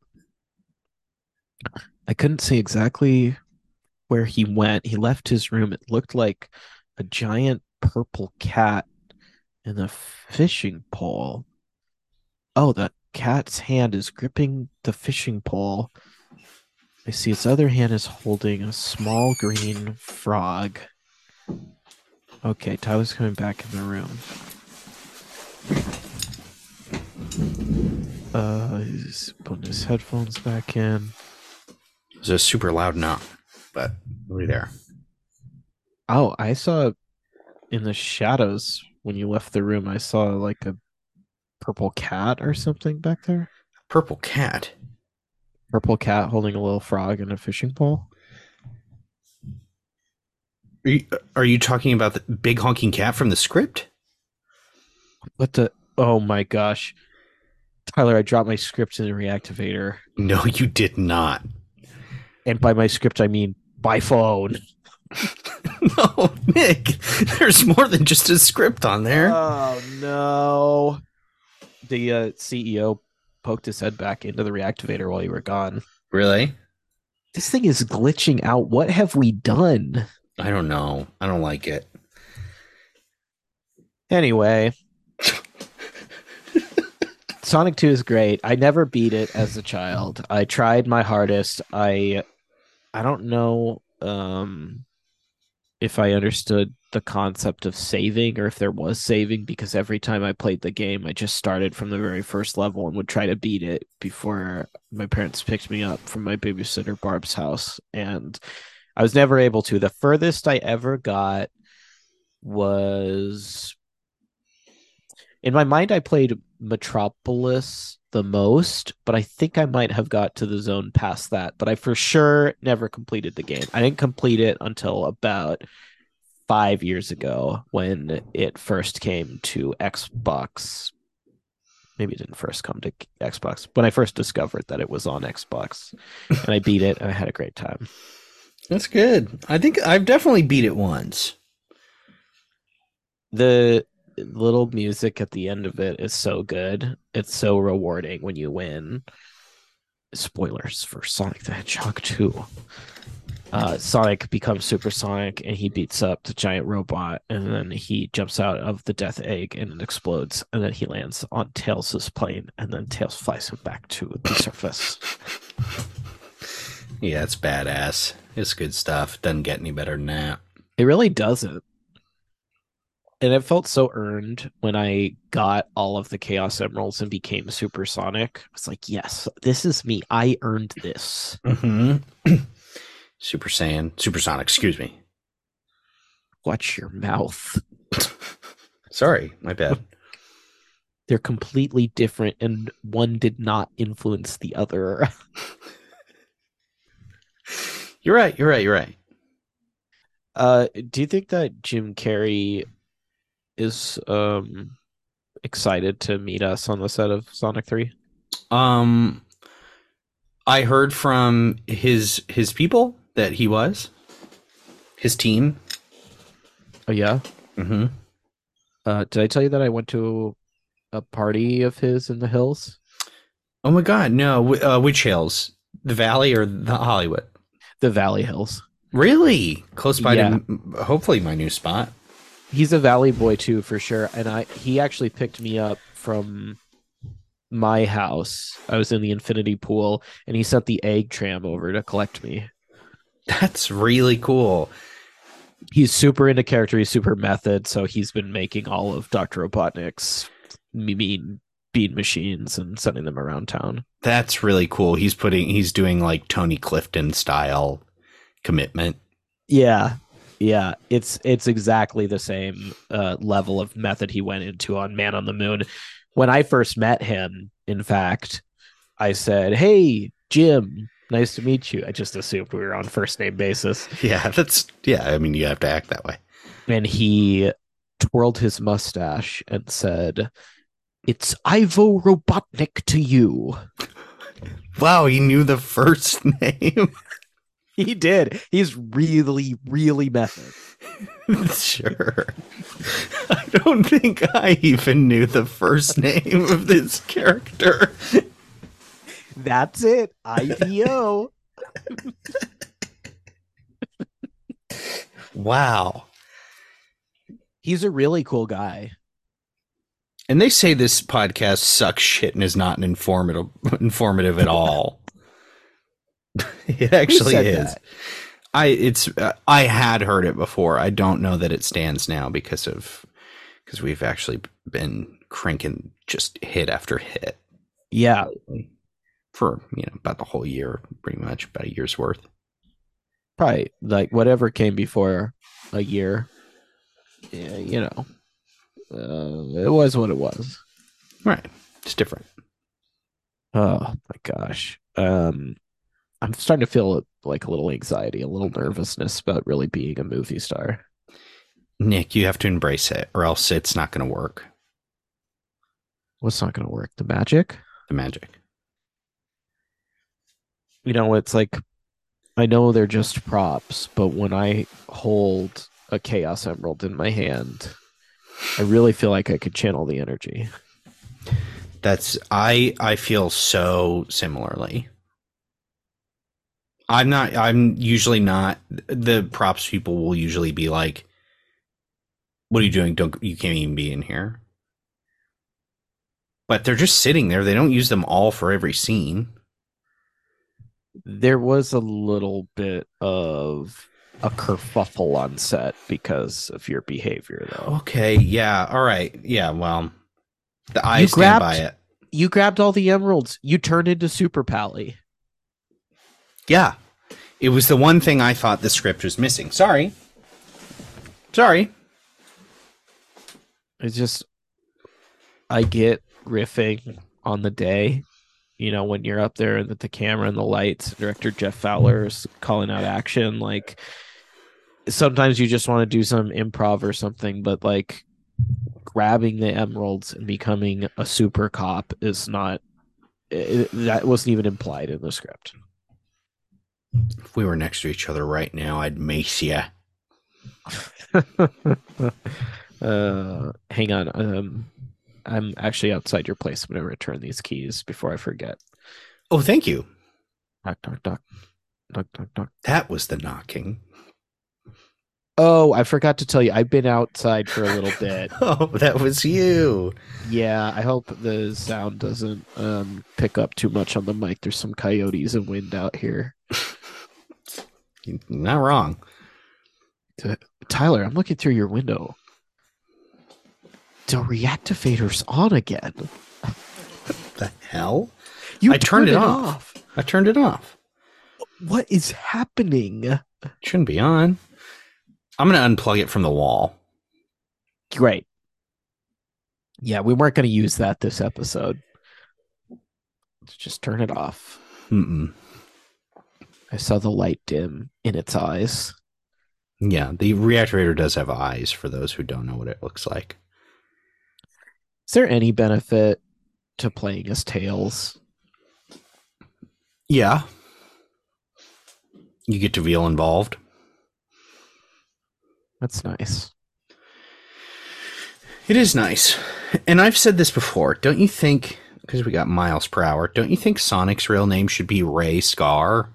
I couldn't see exactly where he went. He left his room. It looked like a giant purple cat in a fishing pole. Oh, the cat's hand is gripping the fishing pole. I see its other hand is holding a small green frog. Okay, Tyler's coming back in the room. Uh, he's putting his headphones back in. It was a super loud knock, but nobody there. Oh, I saw in the shadows when you left the room. I saw like a purple cat or something back there. Purple cat. Purple cat holding a little frog and a fishing pole. Are you, are you talking about the big honking cat from the script? What the? Oh my gosh, Tyler! I dropped my script in the reactivator, No, you did not. and by my script I mean by phone. No, Nick. There's more than just a script on there. Oh no! The uh, CEO poked his head back into the reactivator while you were gone. really? This thing is glitching out. What have we done? I don't know. I don't like it. Anyway, Sonic 2 is great. I never beat it as a child. I tried my hardest. I I don't know um if I understood the concept of saving or if there was saving because every time I played the game I just started from the very first level and would try to beat it before my parents picked me up from my babysitter Barb's house and I was never able to. The furthest I ever got was in my mind, I played Metropolis the most, but I think I might have got to the zone past that. But I for sure never completed the game. I didn't complete it until about five years ago when it first came to Xbox maybe it didn't first come to Xbox. When I first discovered that it was on Xbox, and I beat it, and I had a great time. That's good. I think I've definitely beat it once. The little music at the end of it is so good. It's so rewarding when you win. Spoilers for Sonic the Hedgehog 2. Uh, Sonic becomes supersonic and he beats up the giant robot, and then he jumps out of the death egg and it explodes, and then he lands on Tails' plane, and then Tails flies him back to the surface. Yeah, it's badass. It's good stuff. Doesn't get any better than that. It really doesn't. And it felt so earned when I got all of the Chaos Emeralds and became supersonic. It's like, yes, this is me. I earned this. Mm-hmm. Super Saiyan, Supersonic. Excuse me. Watch your mouth. Sorry, my bad. They're completely different, and one did not influence the other. You're right. You're right. You're right. Uh, do you think that Jim Carrey is um excited to meet us on the set of Sonic 3? Um, I heard from his his people that he was his team. Oh yeah. Mm-hmm. Uh, did I tell you that I went to a party of his in the hills? Oh my God, no! Uh, which hills? The Valley or the Hollywood? The Valley Hills. Really close by Yeah. to hopefully my new spot. He's a Valley boy too, for sure. And I he actually picked me up from my house. I was in the infinity pool, and he sent the egg tram over to collect me. That's really cool. He's super into character. He's super method. So he's been making all of Doctor Robotnik's mean bean machines and sending them around town. That's really cool. He's putting he's doing like Tony Clifton style commitment. Yeah. Yeah, it's it's exactly the same uh, level of method he went into on Man on the Moon. When I first met him, in fact, I said, "Hey, Jim, nice to meet you." I just assumed we were on first name basis, Yeah, that's yeah. I mean, you have to act that way. and he twirled his mustache and said, "It's Ivo Robotnik to you." Wow, he knew the first name. He did. He's really, really method. sure. I don't think I even knew the first name of this character. That's it. Ivo. Wow. He's a really cool guy. And they say this podcast sucks shit and is not informative informative at all. it actually is. that? I it's uh, I had heard it before. I don't know that it stands now because of because we've actually been cranking just hit after hit Yeah, for you know about the whole year, pretty much about a year's worth. probably like whatever came before a year. Yeah, you know, uh, it was what it was. Right, it's different. Oh my gosh. Um, I'm starting to feel like a little anxiety, a little nervousness about really being a movie star. Nick, you have to embrace it, or else it's not going to work. What's not going to work? The magic. The magic. You know, it's like I know they're just props, but when I hold a chaos emerald in my hand, I really feel like I could channel the energy. That's I I feel so similarly. I'm not I'm usually not the props people will usually be like what are you doing? Don't you can't even be in here. But they're just sitting there. They don't use them all for every scene. There was a little bit of a kerfuffle on set because of your behavior, though. Okay, yeah, all right. Yeah, well the I You stand grabbed- by it. You grabbed all the emeralds. You turned into Super Pally. Yeah. It was the one thing I thought the script was missing. Sorry. Sorry. It's just, I get riffing on the day, you know, when you're up there with the camera and the lights, director Jeff Fowler is calling out action. Like, sometimes you just want to do some improv or something, but like, grabbing the emeralds and becoming a super cop is not i that wasn't even implied in the script. If we were next to each other right now, I'd mace ya. uh, hang on. Um, I'm actually outside your place. When I'm gonna return these keys before I forget. Oh, thank you. Knock, knock, knock, knock, knock, knock. That was the knocking. Oh, I forgot to tell you. I've been outside for a little bit. Oh, that was you. Yeah, I hope the sound doesn't um pick up too much on the mic. There's some coyotes and wind out here. You're not wrong. Tyler, I'm looking through your window. The reactivator's on again. The hell? You I turned it off. I turned it off. What is happening? It shouldn't be on. I'm going to unplug it from the wall. Great. Yeah, we weren't going to use that this episode. Let's just turn it off. Mm-mm. I saw the light dim in its eyes. Yeah, the reactivator does have eyes for those who don't know what it looks like. Is there any benefit to playing as Tails? Yeah. You get to feel involved. That's nice. It is nice. And I've said this before. Don't you think, because we got miles per hour, don't you think Sonic's real name should be Ray Scar?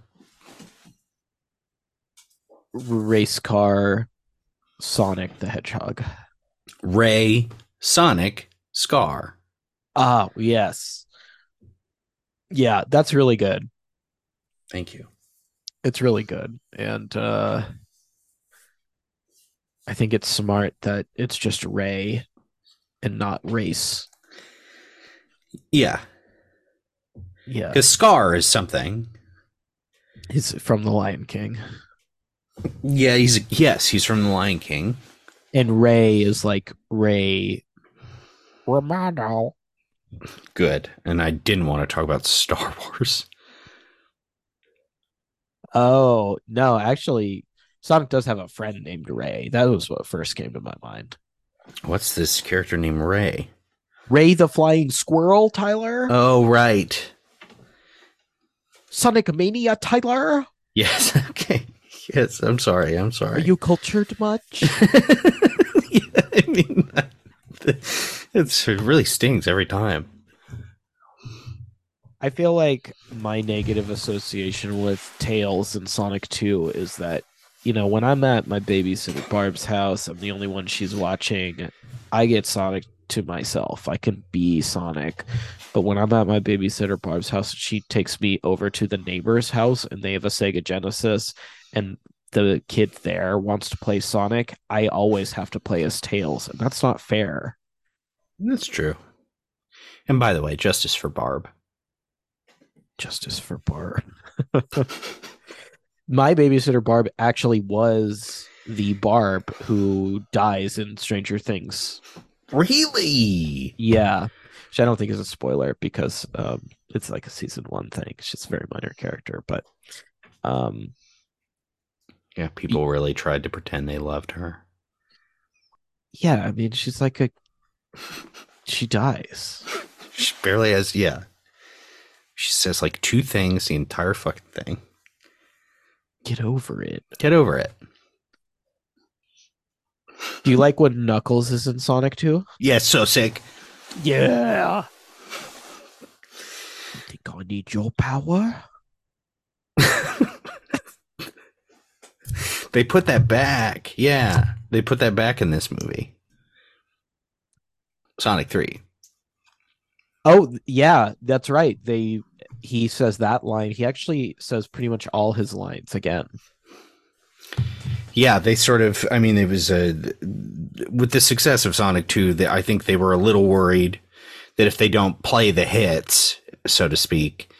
Race car Sonic the Hedgehog. Ray Sonic Scar. Ah, yes. Yeah, that's really good. Thank you. It's really good. And uh I think it's smart that it's just Ray and not race. Yeah, Yeah. because Scar is something. He's from the Lion King. Yeah, he's yes, he's from the Lion King. And Ray is like Ray Romano. Good. And I didn't want to talk about Star Wars. Oh, no, actually Sonic does have a friend named Ray. That was what first came to my mind. What's this character named Ray? Ray the Flying Squirrel, Tyler? Oh, right. Sonic Mania, Tyler? Yes. Okay. Yes. I'm sorry. I'm sorry. Are you cultured much? yeah, I mean, it's, it really stings every time. I feel like my negative association with Tails and Sonic 2 is that, you know, when I'm at my babysitter Barb's house, I'm the only one she's watching. I get Sonic to myself. I can be Sonic. But when I'm at my babysitter Barb's house, she takes me over to the neighbor's house and they have a Sega Genesis and the kid there wants to play Sonic. I always have to play as Tails, and that's not fair. That's true. And by the way, justice for Barb. Justice for Barb. My babysitter Barb actually was the Barb who dies in Stranger Things. Really? Yeah. Which I don't think is a spoiler because um, it's like a season one thing. She's a very minor character. But um, Yeah, people really tried to pretend they loved her. yeah, I mean, she's like a. She dies. She barely has, yeah. She says like two things the entire fucking thing. Get over it. Get over it. Do you like when Knuckles is in Sonic 2? Yeah, so sick. Yeah. I Think I need your power? They put that back. Yeah, they put that back in this movie. Sonic 3. Oh, yeah, that's right. They he says that line. He actually says pretty much all his lines again. Yeah, they sort of. I mean, it was a with the success of Sonic Two. They, I think they were a little worried that if they don't play the hits, so to speak,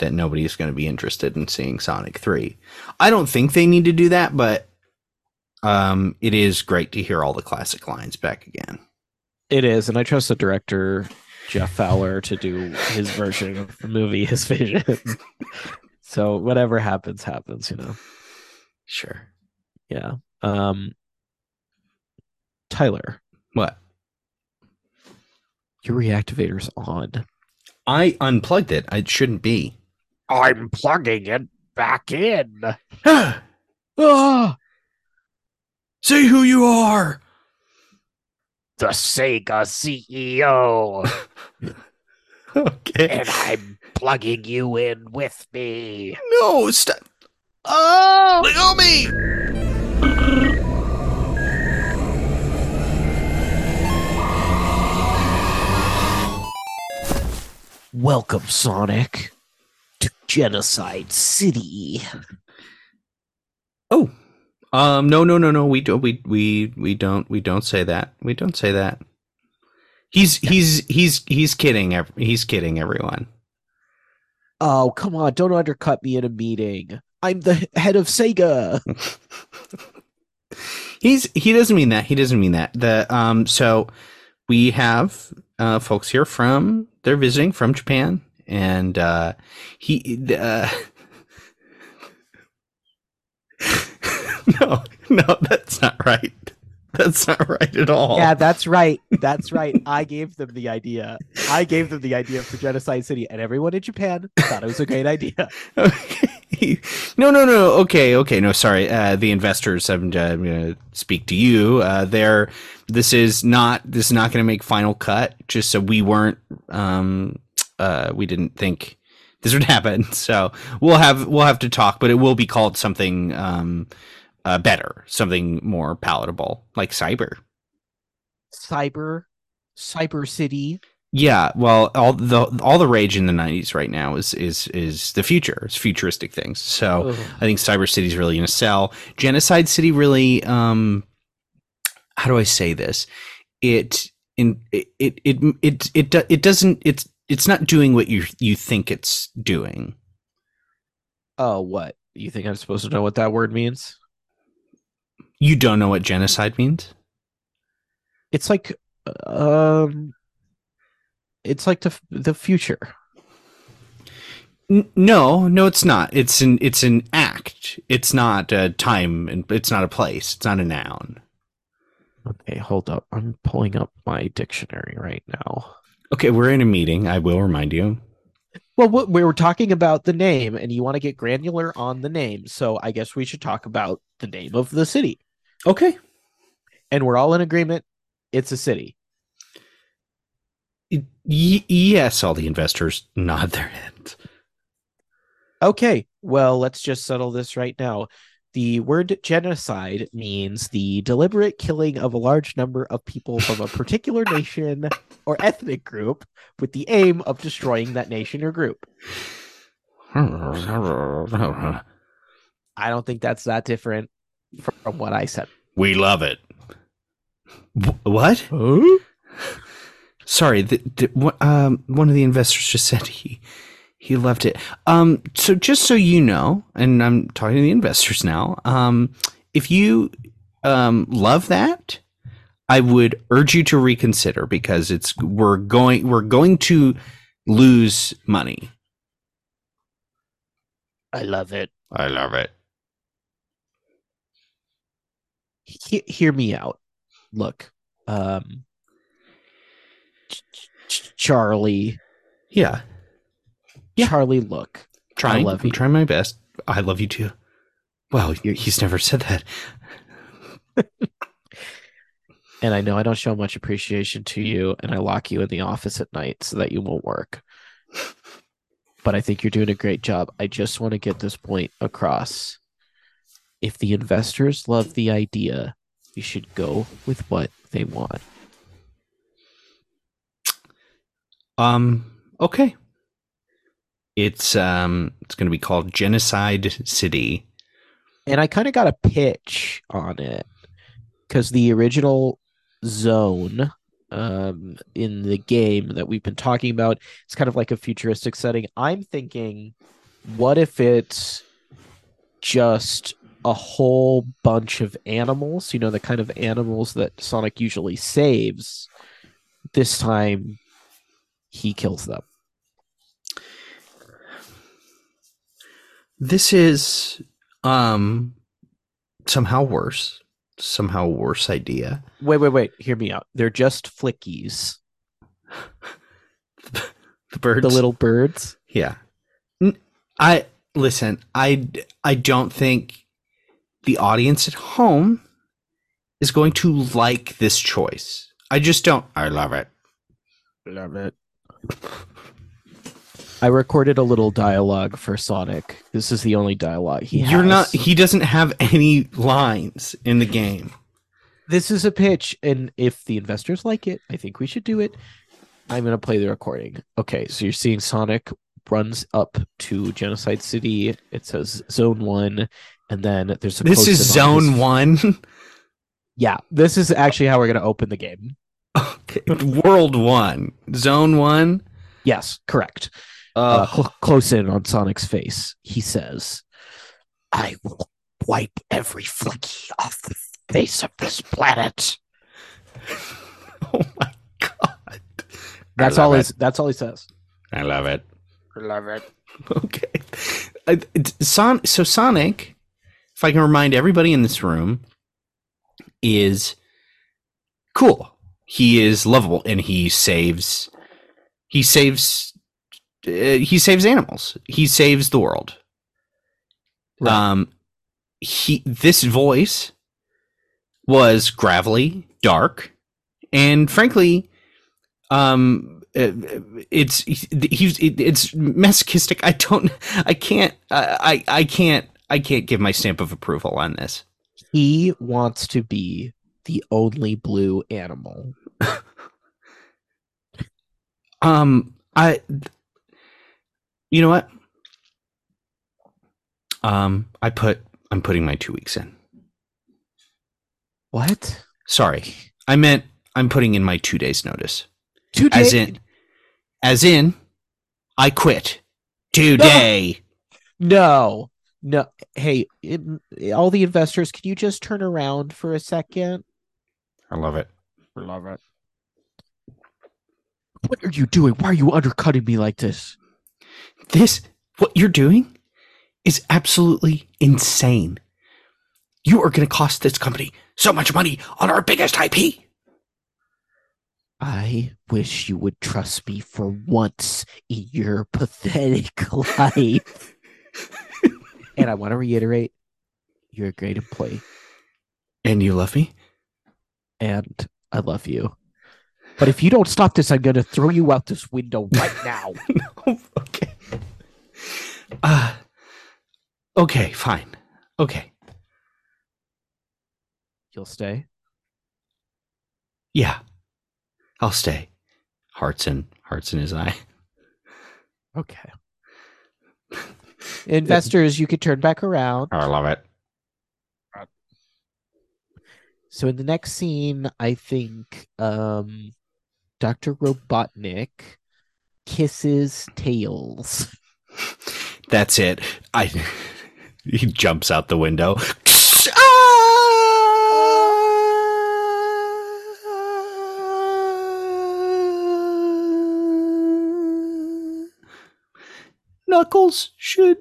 that nobody's going to be interested in seeing Sonic Three. I don't think they need to do that, but um, it is great to hear all the classic lines back again. It is, and I trust the director Jeff Fowler to do his version of the movie, his vision. so whatever happens, happens. You know. Sure. Yeah. Um. Tyler, What? Your reactivator's on. I unplugged it. It shouldn't be. I'm plugging it back in. Ah! Say who you are. The Sega CEO. Okay. and I'm plugging you in with me. No, stop. Oh, me. Welcome, Sonic, Genocide City. Oh, um, no, no, no, no. We don't. We we we don't. We don't say that. We don't say that. He's he's he's he's kidding. He's kidding everyone. Oh, come on, don't undercut me in a meeting. I'm the head of Sega. He's he doesn't mean that. He doesn't mean that. The um. So we have uh folks here from they're visiting from Japan, and uh he uh. no, no, that's not right. That's not right at all. Yeah, that's right. That's right. I gave them the idea. I gave them the idea for Genocide City, and everyone in Japan thought it was a great idea. Okay. No, no, no. Okay, okay. No, sorry. Uh, the investors. I'm, uh, I'm going to speak to you. Uh, they're. This is not. This is not going to make final cut. Just so we weren't. Um. Uh. We didn't think this would happen. So we'll have we'll have to talk, but it will be called something. Um. Uh, better, something more palatable, like cyber. Cyber, Cyber City. Yeah, well, all the all the rage in the '90s right now is is is the future. It's futuristic things. So Ugh. I think Cyber City's really going to sell. Genocide City really. Um, how do I say this? It in it it it it it, it doesn't. It's it's not doing what you you think it's doing. Oh, what? You think I'm supposed to know what that word means? You don't know what genocide means. It's like, um, it's like the the future. N- no, no, it's not. It's an it's an act. It's not a time, and it's not a place. It's not a noun. Okay, hold up. I'm pulling up my dictionary right now. Okay, we're in a meeting. I will remind you. Well, what- we were talking about the name, and you want to get granular on the name, so I guess we should talk about the name of the city. Okay. And we're all in agreement. It's a city. Y- yes, all the investors nod their heads. Okay, well, let's just settle this right now. The word genocide means the deliberate killing of a large number of people from a particular nation or ethnic group with the aim of destroying that nation or group. I don't think that's that different from what I said. We love it. Wh- What? Huh? Sorry, the, the, um, one of the investors just said he he loved it. Um, so just so you know, and I'm talking to the investors now. Um, if you um love that, I would urge you to reconsider because it's we're going we're going to lose money. I love it. I love it. he- hear me out. Look, um, Ch- Ch- Charlie, Yeah, Yeah. Charlie, look, trying. love I'm you. trying my best. I love you too. Wow, You're- he's never said that. and I know I don't show much appreciation to you, and I lock you in the office at night so that you won't work. But I think you're doing a great job. I just want to get this point across. If the investors love the idea, you should go with what they want. Um. Okay. It's um. It's going to be called Genocide City. and I kind of got a pitch on it because the original zone um, in the game that we've been talking about it's kind of like a futuristic setting. I'm thinking, what if it's just a whole bunch of animals? You know, the kind of animals that Sonic usually saves. This time, he kills them. This is um somehow worse. Somehow worse idea. Wait, wait, wait. Hear me out. They're just flickies. the birds. The little birds. Yeah. I listen, I I don't think the audience at home is going to like this choice. I just don't. I love it. Love it. I recorded a little dialogue for Sonic. This is the only dialogue he has. You're not he doesn't have any lines in the game. This is a pitch, and if the investors like it, I think we should do it. I'm gonna play the recording. Okay, so you're seeing Sonic runs up to Genocide City. It says Zone One, and then there's a This is zone his- 1. Yeah, this is actually how we're gonna open the game. okay. World 1. Zone 1. Yes, correct. Uh, Uh, cl- close in on Sonic's face. He says, I will wipe every flicky off the face of this planet. oh my god. "That's all. it. His, that's all he says." I love it. I love it. Okay. I- Son- so Sonic, if I can remind everybody in this room, is cool. He is lovable and he saves he saves uh, he saves animals. He saves the world. Right. Um he this voice was gravelly, dark, and frankly um uh, it's he's it's masochistic i don't i can't i i can't i can't give my stamp of approval on this He wants to be the only blue animal. um i you know what um i put i'm putting my two weeks in What? sorry i meant i'm putting in my two days notice Two days. as in as in i quit today No, no. Hey, it, all the investors, can you just turn around for a second? i love it I Love it. What are you doing? Why are you undercutting me like this? This what you're doing is absolutely insane you are going to cost this company so much money on our biggest ip I wish you would trust me for once in your pathetic life. and I want to reiterate you're a great employee and you love me and I love you. But if you don't stop this, I'm going to throw you out this window right now. no uh okay fine okay You'll stay? yeah i'll stay hearts in hearts in his eye Okay. Investors, you can turn back around. i love it So in the next scene, I think um Dr. Robotnik kisses Tails. that's it i he jumps out the window ah! Knuckles should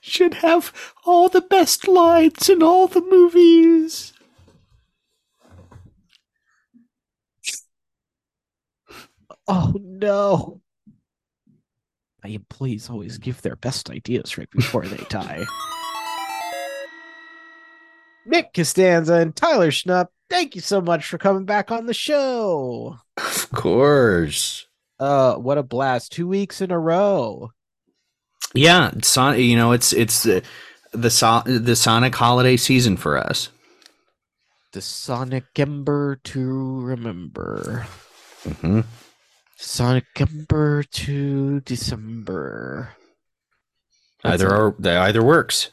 should have all the best lines in all the movies. Oh no. My employees always give their best ideas right before they die. Nick Costanza and Tyler Schnupp, thank you so much for coming back on the show. Of course. Uh, what a blast! Two weeks in a row. Yeah, Son- you know, it's it's the the, so- the Sonic holiday season for us. The Sonic Ember to remember. Mm-hmm. Sonic Ember to December. That's Either it. or, that either works.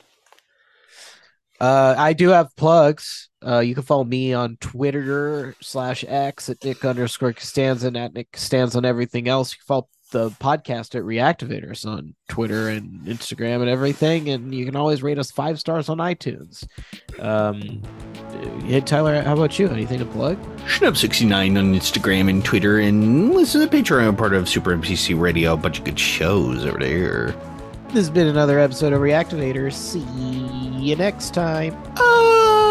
Uh, I do have plugs. Uh, you can follow me on Twitter slash X at Nick underscore Costanza and at Nick Costanza on everything else. You can follow the podcast at Reactivators on Twitter and Instagram and everything. And you can always rate us five stars on iTunes. Um, hey, Tyler, how about you? Anything to plug? Schnup69 on Instagram and Twitter, and listen to the Patreon part of Super MCC Radio. A bunch of good shows over there. This has been another episode of Reactivators. See you next time. Oh!